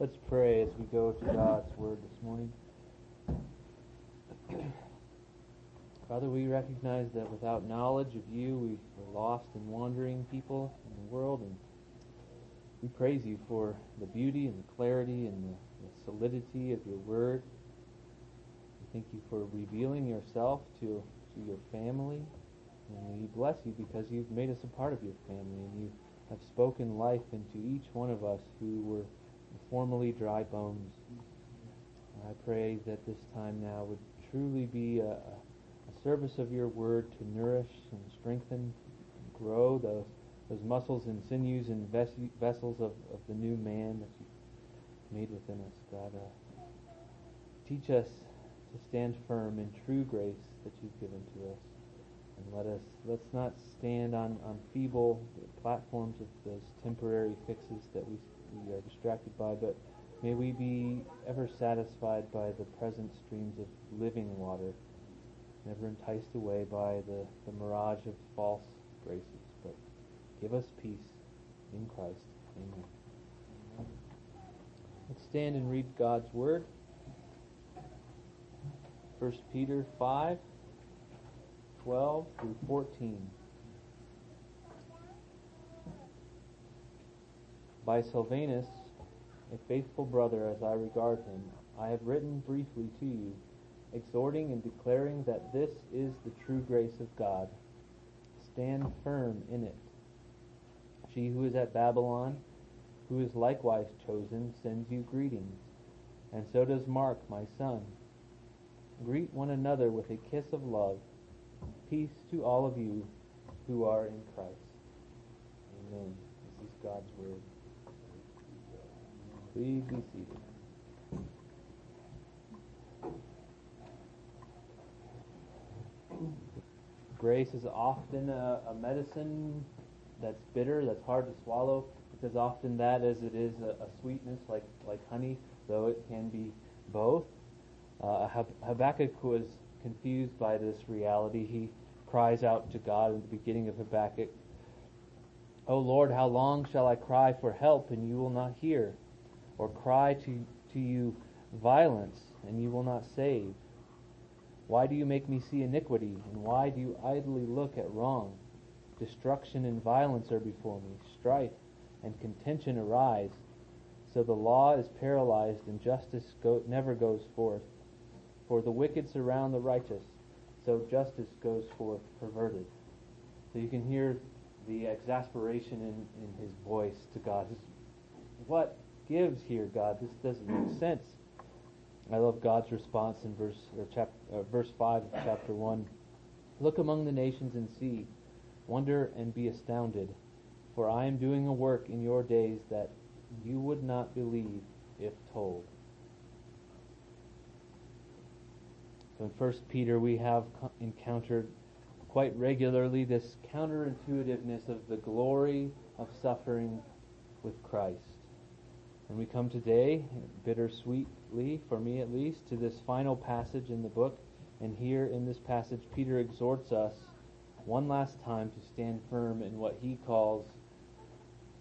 Let's pray as we go to God's Word this morning. Father, we recognize that without knowledge of you, we are lost and wandering people in the world, and we praise you for the beauty and the clarity and the, the solidity of your Word. We thank you for revealing yourself to, to your family, and we bless you because you've made us a part of your family, and you have spoken life into each one of us who were formerly dry bones. I pray that this time now would truly be a, a service of your word to nourish and strengthen, and grow those those muscles and sinews and ves- vessels of, of the new man that you've made within us, God. Uh, teach us to stand firm in true grace that you've given to us. And let us let's not stand on, on feeble platforms of those temporary fixes that we we are distracted by, but may we be ever satisfied by the present streams of living water, never enticed away by the, the mirage of false graces, but give us peace in Christ. Amen. Let's stand and read God's Word. 1 Peter 5, 12 through 14. By Silvanus, a faithful brother as I regard him, I have written briefly to you, exhorting and declaring that this is the true grace of God. Stand firm in it. She who is at Babylon, who is likewise chosen, sends you greetings, and so does Mark, my son. Greet one another with a kiss of love. Peace to all of you who are in Christ. Amen. This is God's word. Please be seated. Grace is often a, a, medicine that's bitter, that's hard to swallow. It's as often that as it is a, a sweetness like, like honey, though it can be both. Uh, Habakkuk was confused by this reality. He cries out to God in the beginning of Habakkuk, O Lord, how long shall I cry for help and you will not hear? Or cry to, to you violence, and you will not save? Why do you make me see iniquity, and why do you idly look at wrong? Destruction and violence are before me, strife and contention arise. So the law is paralyzed, and justice go, never goes forth. For the wicked surround the righteous, so justice goes forth perverted. So you can hear the exasperation in, in his voice to God. What gives here, God. This doesn't make sense. I love God's response in verse or chapter, uh, verse five of chapter one. Look among the nations and see, wonder and be astounded, for I am doing a work in your days that you would not believe if told. So in First Peter, we have encountered quite regularly this counterintuitiveness of the glory of suffering with Christ. And we come today, bittersweetly, for me at least, to this final passage in the book. And here in this passage, Peter exhorts us one last time to stand firm in what he calls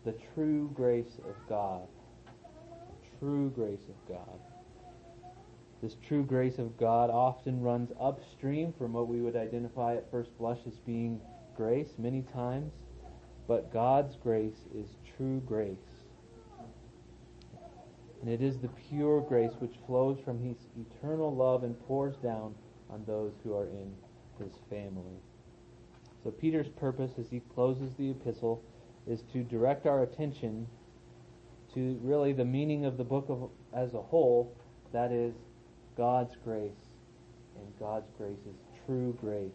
the true grace of God. True grace of God. This true grace of God often runs upstream from what we would identify at first blush as being grace many times. But God's grace is true grace. And it is the pure grace which flows from his eternal love and pours down on those who are in his family. So Peter's purpose as he closes the epistle is to direct our attention to really the meaning of the book of, as a whole, that is God's grace. And God's grace is true grace.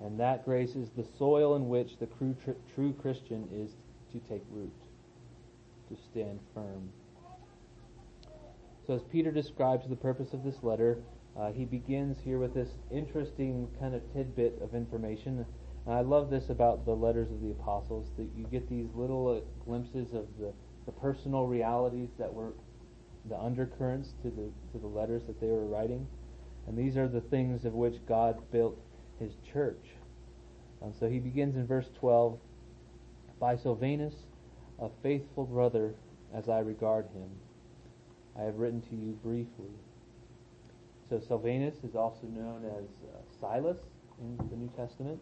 And that grace is the soil in which the true, true Christian is to take root, to stand firm. So as Peter describes the purpose of this letter, uh, he begins here with this interesting kind of tidbit of information. And I love this about the letters of the apostles, that you get these little uh, glimpses of the, the personal realities that were the undercurrents to the, to the letters that they were writing. And these are the things of which God built his church. And so he begins in verse 12, By Silvanus, a faithful brother as I regard him. I have written to you briefly. So Silvanus is also known as uh, Silas in the New Testament.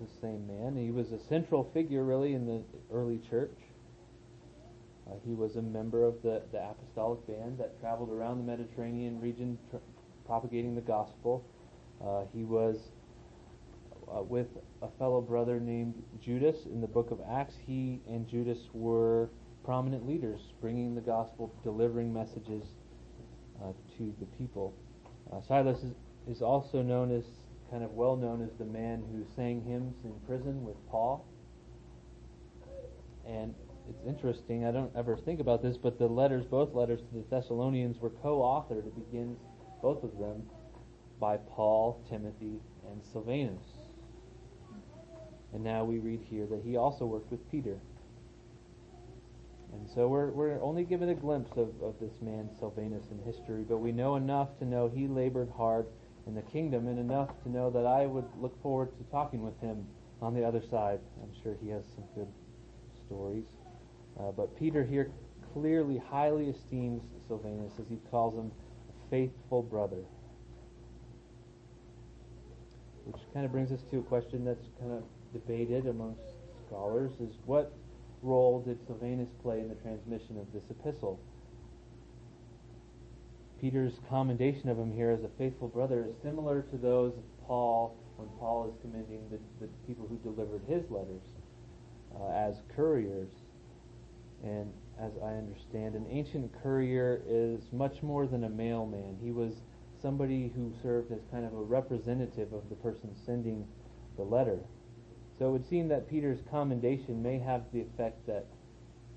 It's the same man. He was a central figure, really, in the early church. Uh, he was a member of the, the apostolic band that traveled around the Mediterranean region tr- propagating the gospel. Uh, he was uh, with a fellow brother named Judas in the book of Acts. He and Judas were prominent leaders, bringing the gospel, delivering messages uh, to the people. Uh, Silas is, is also known as, kind of well known as the man who sang hymns in prison with Paul. And it's interesting, I don't ever think about this, but the letters, both letters to the Thessalonians, were co authored. It begins, both of them, by Paul, Timothy, and Silvanus. And now we read here that he also worked with Peter. And so we're, we're only given a glimpse of, of this man, Silvanus in history, but we know enough to know he labored hard in the kingdom and enough to know that I would look forward to talking with him on the other side. I'm sure he has some good stories. Uh, but Peter here clearly highly esteems Silvanus as he calls him a faithful brother. Which kind of brings us to a question that's kind of debated amongst scholars is what role did Silvanus play in the transmission of this epistle? Peter's commendation of him here as a faithful brother is similar to those of Paul when Paul is commending the, the people who delivered his letters uh, as couriers. And as I understand, an ancient courier is much more than a mailman. He was somebody who served as kind of a representative of the person sending the letter. So it would seem that Peter's commendation may have the effect that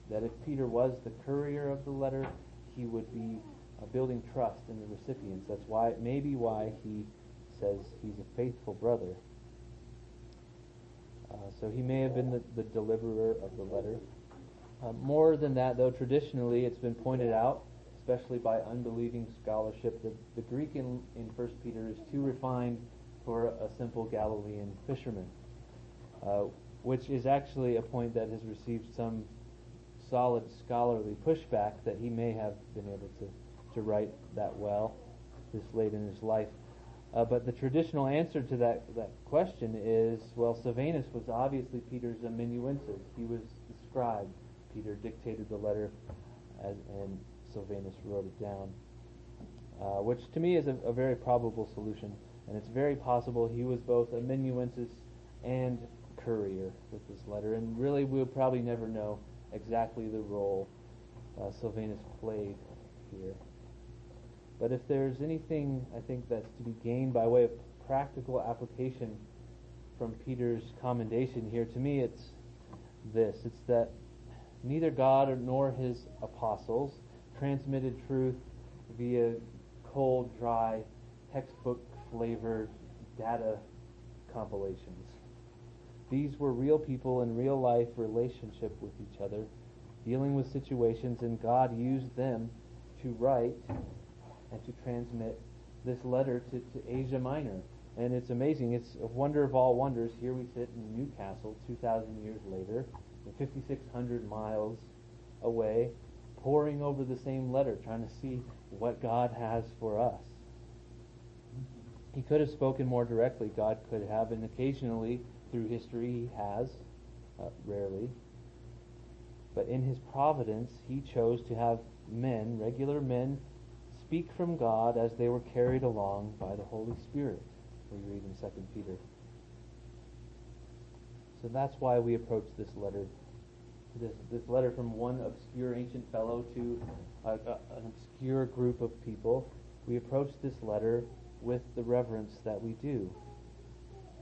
that if Peter was the courier of the letter, he would be uh, building trust in the recipients. That's why maybe why he says he's a faithful brother. Uh, so he may have been the, the deliverer of the letter. Uh, more than that, though, traditionally it's been pointed out, especially by unbelieving scholarship, that the Greek in, in 1 Peter is too refined for a simple Galilean fisherman. Uh, which is actually a point that has received some solid scholarly pushback that he may have been able to, to write that well this late in his life. Uh, but the traditional answer to that, that question is, well, Silvanus was obviously Peter's amanuensis. He was the scribe. Peter dictated the letter, as, and Silvanus wrote it down, uh, which to me is a, a, very probable solution. And it's very possible he was both amanuensis and courier with this letter, and really we'll probably never know exactly the role uh, Silvanus played here. But if there's anything I think that's to be gained by way of practical application from Peter's commendation here, to me it's this. It's that neither God nor his apostles transmitted truth via cold, dry, textbook flavored data compilations. These were real people in real life relationship with each other, dealing with situations, and God used them to write and to transmit this letter to, to Asia Minor. And it's amazing. It's a wonder of all wonders. Here we sit in New Castle 2,000 years later, 5,600 miles away, poring over the same letter, trying to see what God has for us. He could have spoken more directly. God could have, and occasionally through history he has, uh, rarely. But in his providence, he chose to have men, regular men, speak from God as they were carried along by the Holy Spirit. We read in 2 Peter. So that's why we approach this letter, this, this letter from one obscure ancient fellow to a, a, an obscure group of people. We approach this letter with the reverence that we do.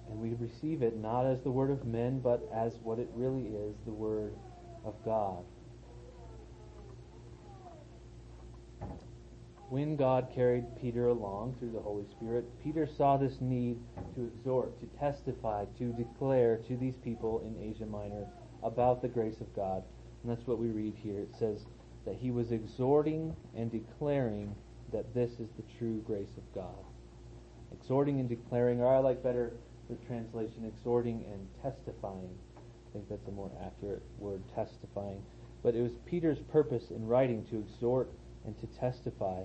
And we receive it not as the word of men, but as what it really is, the word of God. When God carried Peter along through the Holy Spirit, Peter saw this need to exhort, to testify, to declare to these people in Asia Minor about the grace of God. And that's what we read here. It says that he was exhorting and declaring that this is the true grace of God. Exhorting and declaring, or I like better the translation exhorting and testifying. I think that's a more accurate word, testifying. But it was Peter's purpose in writing to exhort and to testify.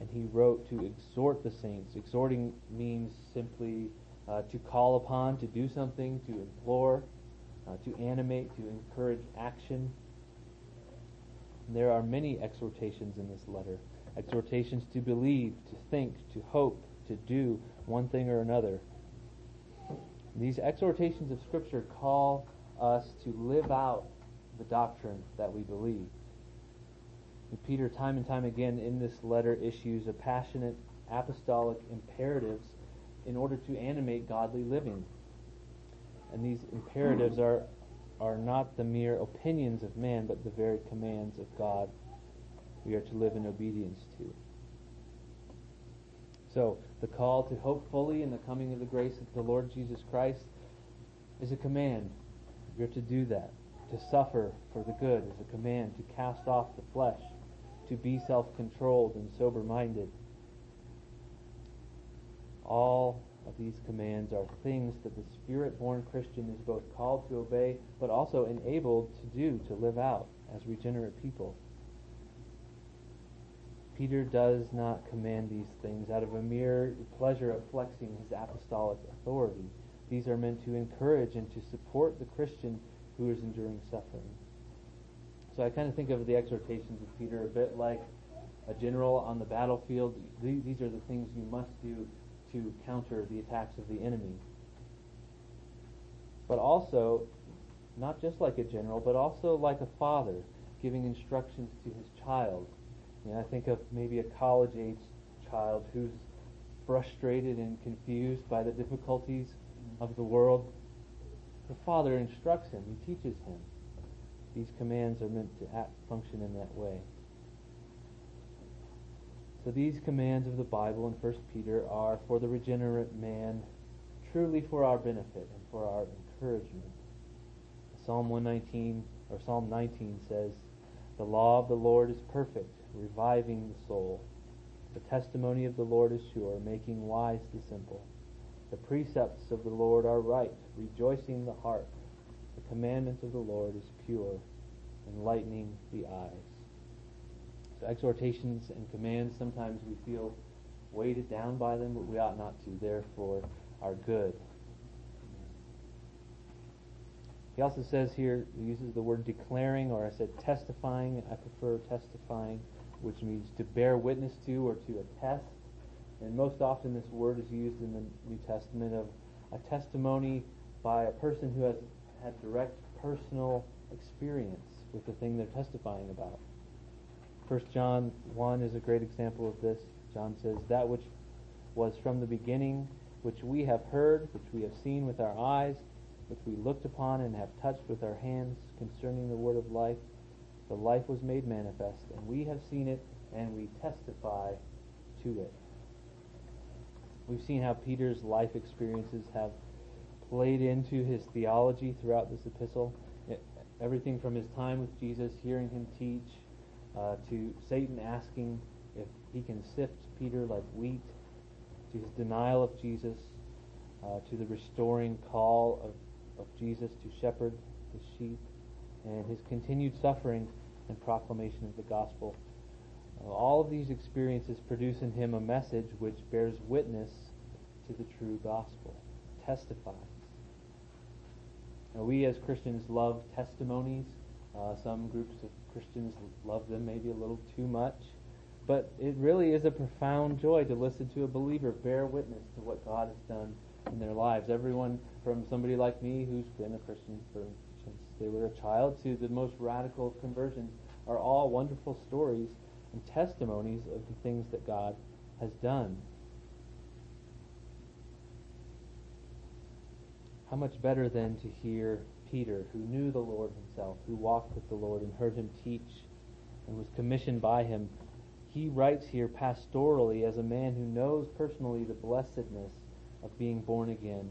And he wrote to exhort the saints. Exhorting means simply uh, to call upon, to do something, to implore, uh, to animate, to encourage action. There are many exhortations in this letter exhortations to believe, to think, to hope, to do one thing or another. These exhortations of Scripture call us to live out the doctrine that we believe. And Peter, time and time again in this letter, issues a passionate apostolic imperatives in order to animate godly living. And these imperatives are, are not the mere opinions of man, but the very commands of God we are to live in obedience to. So, the call to hope fully in the coming of the grace of the Lord Jesus Christ is a command. You're to do that. To suffer for the good is a command. To cast off the flesh. To be self-controlled and sober-minded. All of these commands are things that the Spirit-born Christian is both called to obey, but also enabled to do, to live out as regenerate people. Peter does not command these things out of a mere pleasure of flexing his apostolic authority. These are meant to encourage and to support the Christian who is enduring suffering. So I kind of think of the exhortations of Peter a bit like a general on the battlefield. These are the things you must do to counter the attacks of the enemy. But also, not just like a general, but also like a father giving instructions to his child know, I think of maybe a college age child who's frustrated and confused by the difficulties mm-hmm. of the world. The father instructs him, he teaches him. These commands are meant to act, function in that way. So these commands of the Bible in 1 Peter are for the regenerate man, truly for our benefit and for our encouragement. Psalm 119 or Psalm 19 says, "The law of the Lord is perfect, reviving the soul. The testimony of the Lord is sure, making wise the simple. The precepts of the Lord are right, rejoicing the heart. The commandment of the Lord is pure, enlightening the eyes. So exhortations and commands, sometimes we feel weighted down by them, but we ought not to. Therefore, are good. He also says here, he uses the word declaring, or I said testifying. I prefer testifying which means to bear witness to or to attest. And most often this word is used in the New Testament of a testimony by a person who has had direct personal experience with the thing they're testifying about. 1 John 1 is a great example of this. John says, That which was from the beginning, which we have heard, which we have seen with our eyes, which we looked upon and have touched with our hands concerning the word of life, the life was made manifest, and we have seen it, and we testify to it. We've seen how Peter's life experiences have played into his theology throughout this epistle. Everything from his time with Jesus, hearing him teach, uh, to Satan asking if he can sift Peter like wheat, to his denial of Jesus, uh, to the restoring call of, of Jesus to shepherd the sheep, and his continued suffering and proclamation of the gospel. All of these experiences produce in him a message which bears witness to the true gospel, testifies. Now, we as Christians love testimonies. Uh, some groups of Christians love them maybe a little too much. But it really is a profound joy to listen to a believer bear witness to what God has done in their lives. Everyone from somebody like me who's been a Christian for they were a child to the most radical conversions are all wonderful stories and testimonies of the things that God has done. How much better then to hear Peter, who knew the Lord himself, who walked with the Lord and heard him teach and was commissioned by him. He writes here pastorally as a man who knows personally the blessedness of being born again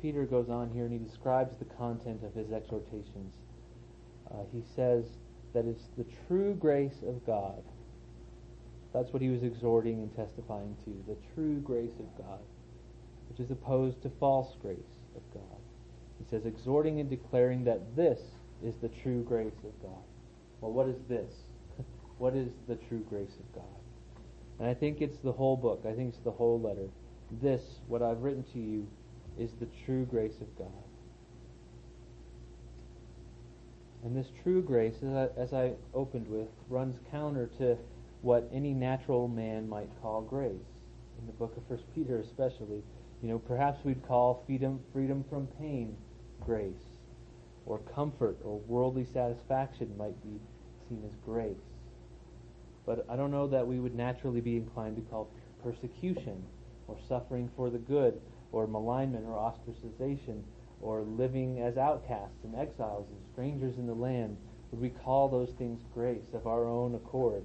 Peter goes on here and he describes the content of his exhortations. Uh, he says that it's the true grace of God. That's what he was exhorting and testifying to, the true grace of God, which is opposed to false grace of God. He says, exhorting and declaring that this is the true grace of God. Well, what is this? what is the true grace of God? And I think it's the whole book. I think it's the whole letter. This, what I've written to you, is the true grace of God. And this true grace, as I, as I opened with, runs counter to what any natural man might call grace. In the book of First Peter, especially, you know, perhaps we'd call freedom, freedom from pain grace, or comfort or worldly satisfaction might be seen as grace. But I don't know that we would naturally be inclined to call persecution, or suffering for the good, or malignment or ostracization, or living as outcasts and exiles and strangers in the land, would we call those things grace of our own accord?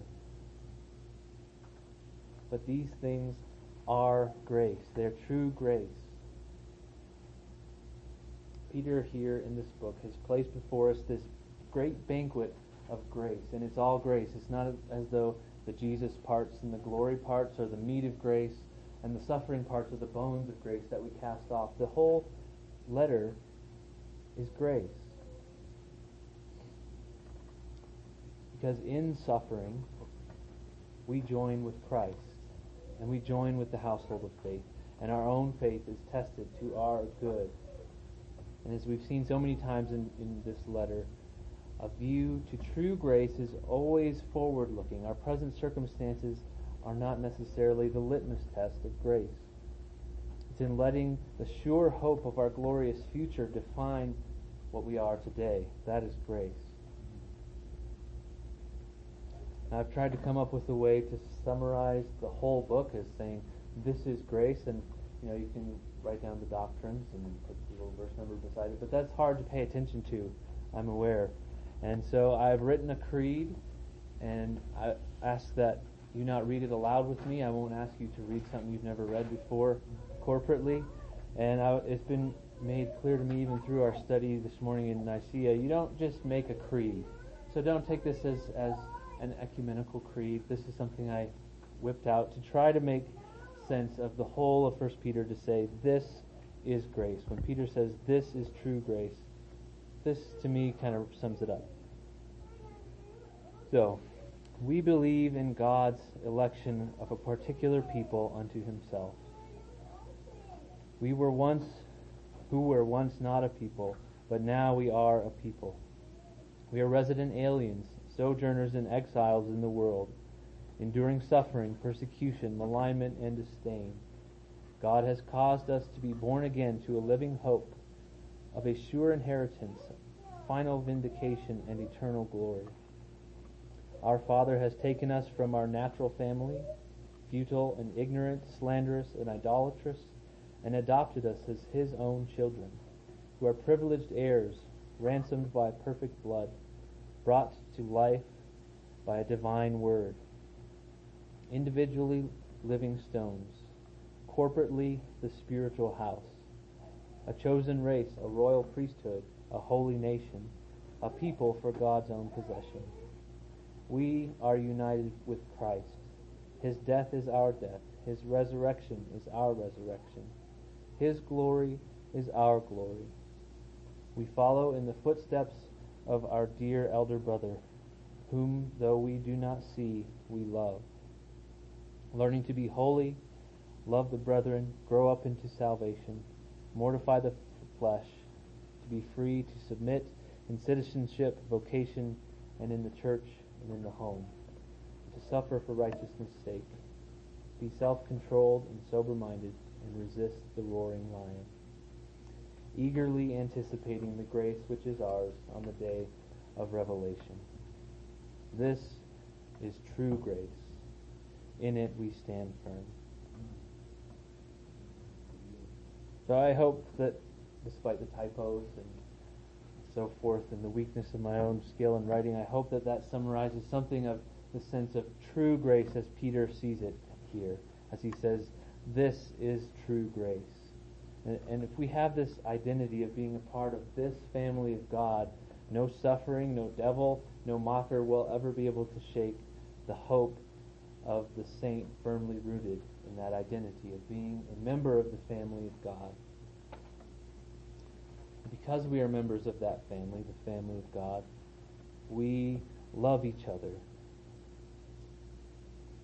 But these things are grace. They're true grace. Peter here in this book has placed before us this great banquet of grace, and it's all grace. It's not as though the Jesus parts and the glory parts are the meat of grace, and the suffering parts are the bones of grace that we cast off. The whole letter is grace. Because in suffering, we join with Christ and we join with the household of faith, and our own faith is tested to our good. And as we've seen so many times in, in this letter, a view to true grace is always forward looking. Our present circumstances are not necessarily the litmus test of grace. It's in letting the sure hope of our glorious future define what we are today. That is grace. Now, I've tried to come up with a way to summarize the whole book as saying, this is grace, and you know, you can write down the doctrines and put the little verse number beside it, but that's hard to pay attention to, I'm aware. And so I've written a creed, and I ask that you not read it aloud with me. I won't ask you to read something you've never read before corporately. And I, it's been made clear to me even through our study this morning in Nicaea, you don't just make a creed. So don't take this as, as an ecumenical creed. This is something I whipped out to try to make sense of the whole of 1 Peter to say this is grace. When Peter says this is true grace, this to me kind of sums it up. So, we believe in God's election of a particular people unto himself. We were once, who were once not a people, but now we are a people. We are resident aliens, sojourners and exiles in the world, enduring suffering, persecution, malignment, and disdain. God has caused us to be born again to a living hope of a sure inheritance, final vindication, and eternal glory. Our Father has taken us from our natural family, futile and ignorant, slanderous and idolatrous, and adopted us as his own children, who are privileged heirs, ransomed by perfect blood, brought to life by a divine word, individually living stones, corporately the spiritual house, a chosen race, a royal priesthood, a holy nation, a people for God's own possession. We are united with Christ. His death is our death. His resurrection is our resurrection. His glory is our glory. We follow in the footsteps of our dear elder brother, whom, though we do not see, we love. Learning to be holy, love the brethren, grow up into salvation, mortify the flesh, to be free to submit in citizenship, vocation, and in the church and in the home, to suffer for righteousness' sake, be self-controlled and sober-minded, and resist the roaring lion, eagerly anticipating the grace which is ours on the day of revelation. This is true grace. In it we stand firm. So I hope that despite the typos and so forth and the weakness of my own skill in writing, I hope that that summarizes something of the sense of true grace as Peter sees it here, as he says, this is true grace. And, and if we have this identity of being a part of this family of God, no suffering, no devil, no mocker will ever be able to shake the hope of the saint firmly rooted in that identity of being a member of the family of God. Because we are members of that family, the family of God, we love each other.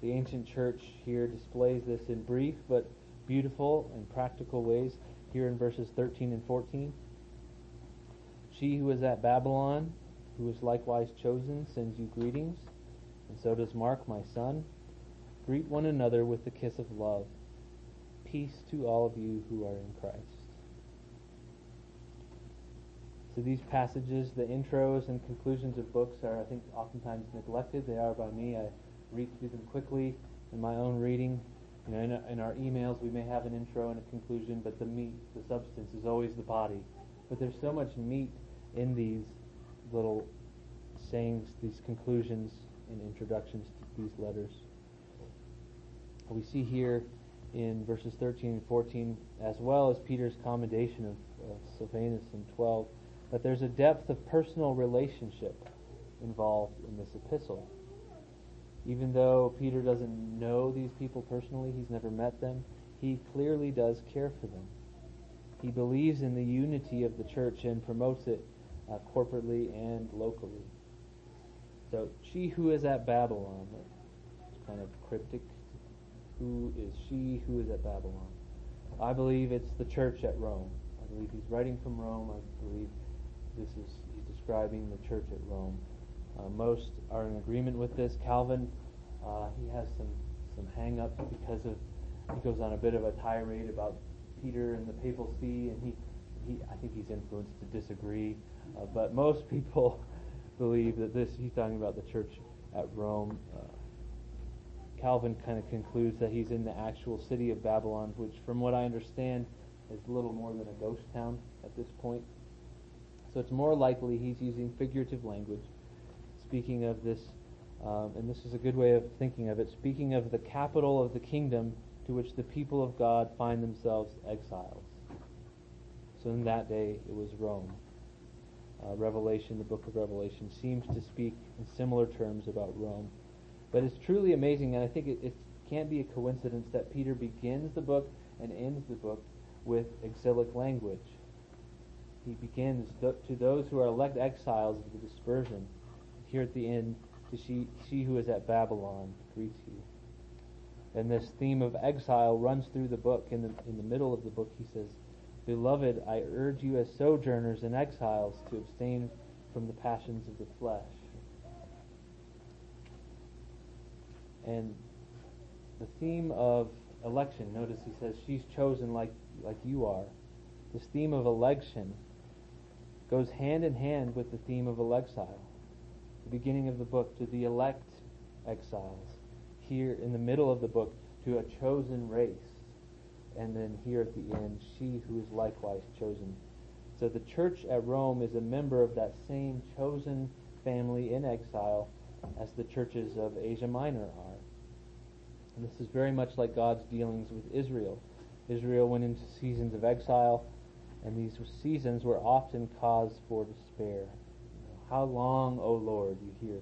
The ancient church here displays this in brief but beautiful and practical ways here in verses 13 and 14. She who is at Babylon, who is likewise chosen, sends you greetings, and so does Mark, my son. Greet one another with the kiss of love. Peace to all of you who are in Christ. These passages, the intros and conclusions of books are, I think, oftentimes neglected. They are by me. I read through them quickly in my own reading. You know, in, in our emails, we may have an intro and a conclusion, but the meat, the substance, is always the body. But there's so much meat in these little sayings, these conclusions and introductions to these letters. We see here in verses 13 and 14, as well as Peter's commendation of, of Silvanus in 12, that there's a depth of personal relationship involved in this epistle. Even though Peter doesn't know these people personally, he's never met them, he clearly does care for them. He believes in the unity of the church and promotes it uh, corporately and locally. So, she who is at Babylon, it's kind of cryptic. Who is she who is at Babylon? I believe it's the church at Rome. I believe he's writing from Rome. I believe this is he's describing the church at Rome. Uh, most are in agreement with this. Calvin, uh, he has some some hang-ups because of he goes on a bit of a tirade about Peter and the papal see, and he, he I think he's influenced to disagree. Uh, but most people believe that this he's talking about the church at Rome. Uh, Calvin kind of concludes that he's in the actual city of Babylon, which, from what I understand, is little more than a ghost town at this point. So it's more likely he's using figurative language, speaking of this, um, and this is a good way of thinking of it, speaking of the capital of the kingdom to which the people of God find themselves exiles. So in that day, it was Rome. Uh, Revelation, the book of Revelation, seems to speak in similar terms about Rome. But it's truly amazing, and I think it, it can't be a coincidence that Peter begins the book and ends the book with exilic language he begins to those who are elect exiles of the dispersion. Here at the end, to she, she who is at Babylon greets you. And this theme of exile runs through the book. In the, in the middle of the book, he says, Beloved, I urge you as sojourners and exiles to abstain from the passions of the flesh. And the theme of election, notice he says, she's chosen like, like you are. This theme of election goes hand in hand with the theme of exile. The beginning of the book to the elect exiles. Here in the middle of the book to a chosen race. And then here at the end, she who is likewise chosen. So the church at Rome is a member of that same chosen family in exile as the churches of Asia Minor are. And this is very much like God's dealings with Israel. Israel went into seasons of exile and these seasons were often cause for despair. How long, O Lord, you hear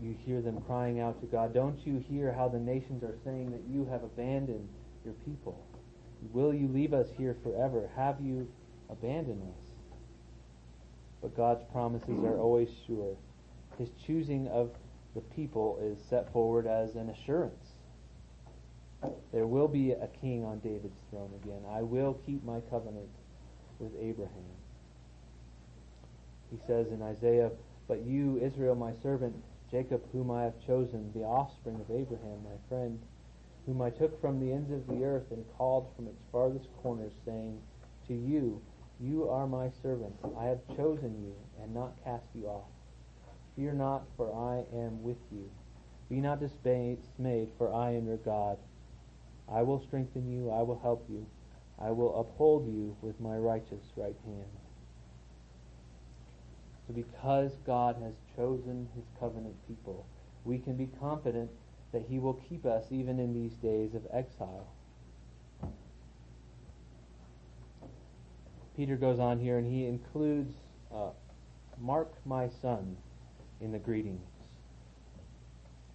you hear them crying out to God, don't you hear how the nations are saying that you have abandoned your people? Will you leave us here forever? Have you abandoned us? But God's promises are always sure. His choosing of the people is set forward as an assurance. There will be a king on David's throne again. I will keep my covenant with Abraham. He says in Isaiah, But you, Israel, my servant, Jacob, whom I have chosen, the offspring of Abraham, my friend, whom I took from the ends of the earth and called from its farthest corners, saying, To you, you are my servant. I have chosen you and not cast you off. Fear not, for I am with you. Be not dismayed, for I am your God. I will strengthen you, I will help you, I will uphold you with my righteous right hand. So because God has chosen his covenant people, we can be confident that he will keep us even in these days of exile. Peter goes on here and he includes uh, Mark, my son, in the greetings.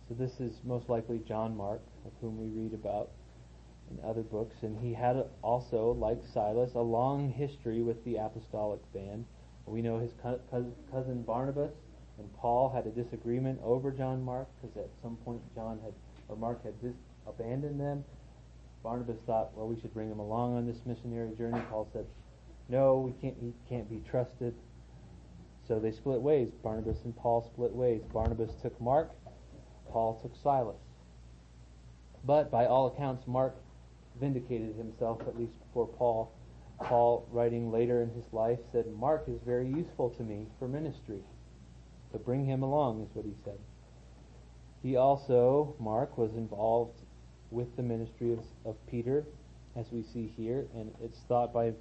So this is most likely John Mark, of whom we read about in other books, and he had also, like Silas, a long history with the apostolic band. We know his cousin Barnabas and Paul had a disagreement over John Mark because at some point John had or Mark had dis- abandoned them. Barnabas thought, well, we should bring him along on this missionary journey. Paul said, no, we can't. He can't be trusted. So they split ways. Barnabas and Paul split ways. Barnabas took Mark. Paul took Silas. But by all accounts, Mark vindicated himself, at least before Paul. Paul, writing later in his life, said, Mark is very useful to me for ministry. So bring him along, is what he said. He also, Mark, was involved with the ministry of, of Peter, as we see here, and it's thought by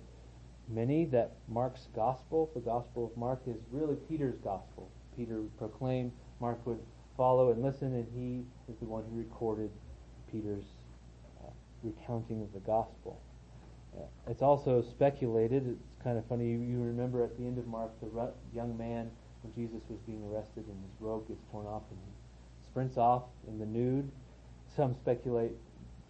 many that Mark's gospel, the gospel of Mark, is really Peter's gospel. Peter proclaimed, Mark would follow and listen, and he is the one who recorded Peter's recounting of the gospel. Uh, it's also speculated, it's kind of funny, you, you, remember at the end of Mark, the young man, when Jesus was being arrested, and his robe gets torn off, and he sprints off in the nude. Some speculate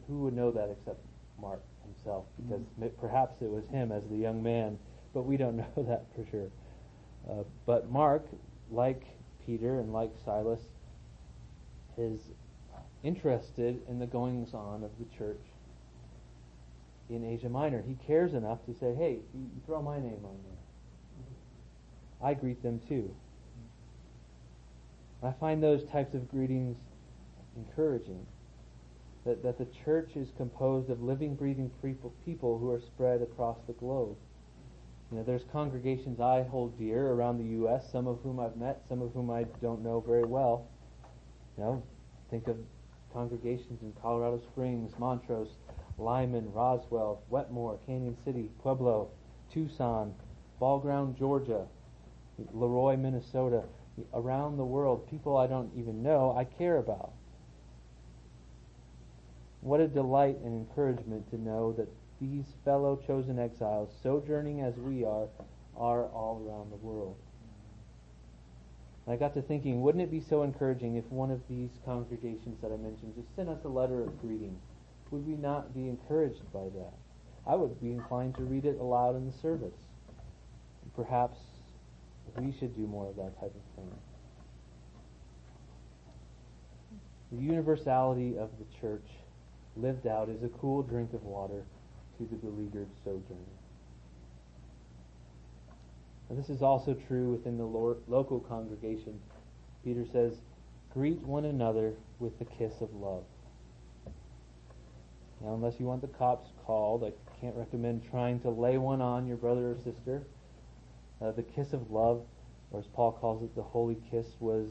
who would know that except Mark himself, because mm-hmm. perhaps it was him as the young man, but we don't know that for sure. Uh, but Mark, like Peter and like Silas, is interested in the goings on of the church in Asia Minor. He cares enough to say, hey, throw my name on there. I greet them too. I find those types of greetings encouraging. That, that the church is composed of living, breathing people who are spread across the globe. You know, there's congregations I hold dear around the U.S., some of whom I've met, some of whom I don't know very well. You know, think of congregations in Colorado Springs, Montrose, Lyman, Roswell, Wetmore, Cañon City, Pueblo, Tucson, Ball Ground, Georgia, Leroy, Minnesota, around the world, people I don't even know I care about. What a delight and encouragement to know that these fellow chosen exiles, sojourning as we are, are all around the world. I got to thinking, wouldn't it be so encouraging if one of these congregations that I mentioned just sent us a letter of greeting? Would we not be encouraged by that? I would be inclined to read it aloud in the service. Perhaps we should do more of that type of thing. The universality of the church lived out is a cool drink of water to the beleaguered sojourner. And this is also true within the local congregation. Peter says, greet one another with the kiss of love. Now, unless you want the cops called, I can't recommend trying to lay one on your brother or sister. Uh, the kiss of love, or as Paul calls it, the holy kiss, was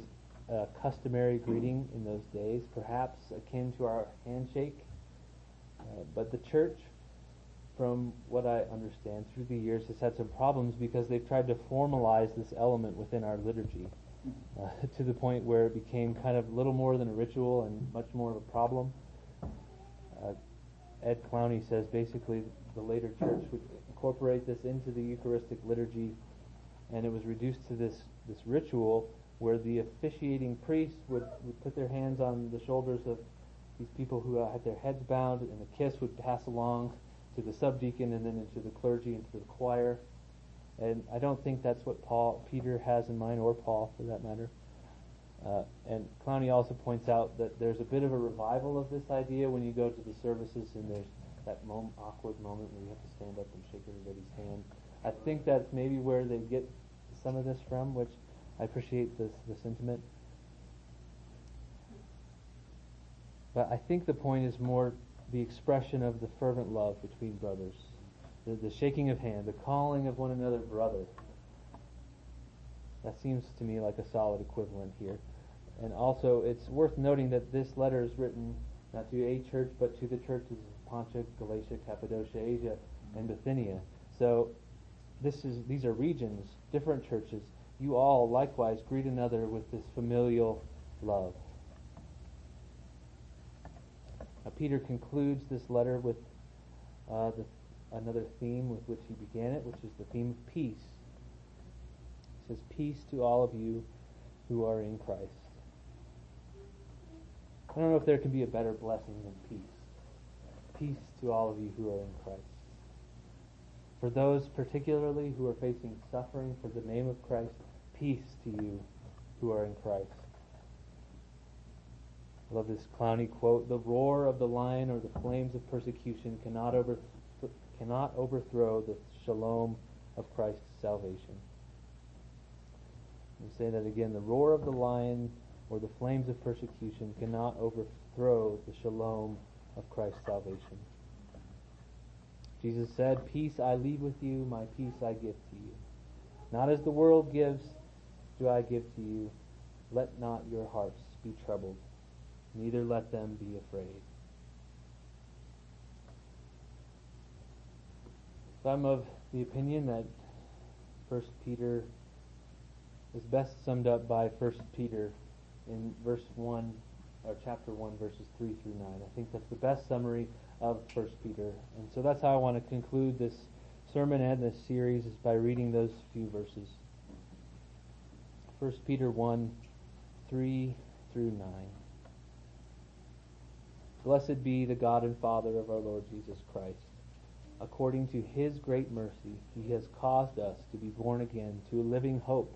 a customary greeting in those days, perhaps akin to our handshake. Uh, but the church, from what I understand through the years, has had some problems because they've tried to formalize this element within our liturgy uh, to the point where it became kind of little more than a ritual and much more of a problem. Uh, Ed Clowney says basically the later church would incorporate this into the Eucharistic liturgy and it was reduced to this, this ritual where the officiating priest would, would put their hands on the shoulders of these people who had their heads bound, and the kiss would pass along to the subdeacon and then into the clergy and to the choir. And I don't think that's what Paul, Peter has in mind, or Paul for that matter. Uh, and Clowney also points out that there's a bit of a revival of this idea when you go to the services and there's that awkward moment where you have to stand up and shake everybody's hand. I think that's maybe where they get some of this from, which I appreciate this, the sentiment. But I think the point is more the expression of the fervent love between brothers, the, the shaking of hand, the calling of one another brother. That seems to me like a solid equivalent here. And also, it's worth noting that this letter is written not to a church, but to the churches of Pontus, Galatia, Cappadocia, Asia, and Bithynia. So, this is these are regions, different churches, you all likewise greet another with this familial love. Now, Peter concludes this letter with uh, the, another theme with which he began it, which is the theme of peace. Says, Peace to all of you who are in Christ. I don't know if there can be a better blessing than peace. Peace to all of you who are in Christ. For those particularly who are facing suffering for the name of Christ, peace to you who are in Christ. I love this Clowney quote. The roar of the lion or the flames of persecution cannot, over, cannot overthrow the shalom of Christ's salvation. I'll say that again. The roar of the lion or the flames of persecution cannot overthrow the shalom of Christ's salvation. Jesus said, Peace I leave with you, my peace I give to you. Not as the world gives, do I give to you. Let not your hearts be troubled, neither let them be afraid. So I'm of the opinion that First Peter is best summed up by First Peter in verse one or chapter one, verses three through nine. I think that's the best summary of First Peter, and so that's how I want to conclude this sermon and this series is by reading those few verses. First Peter one, three through nine. Blessed be the God and Father of our Lord Jesus Christ according to his great mercy, he has caused us to be born again to a living hope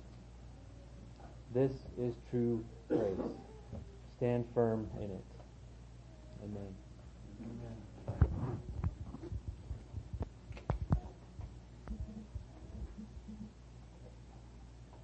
This is true grace. Stand firm in it. Amen. Amen.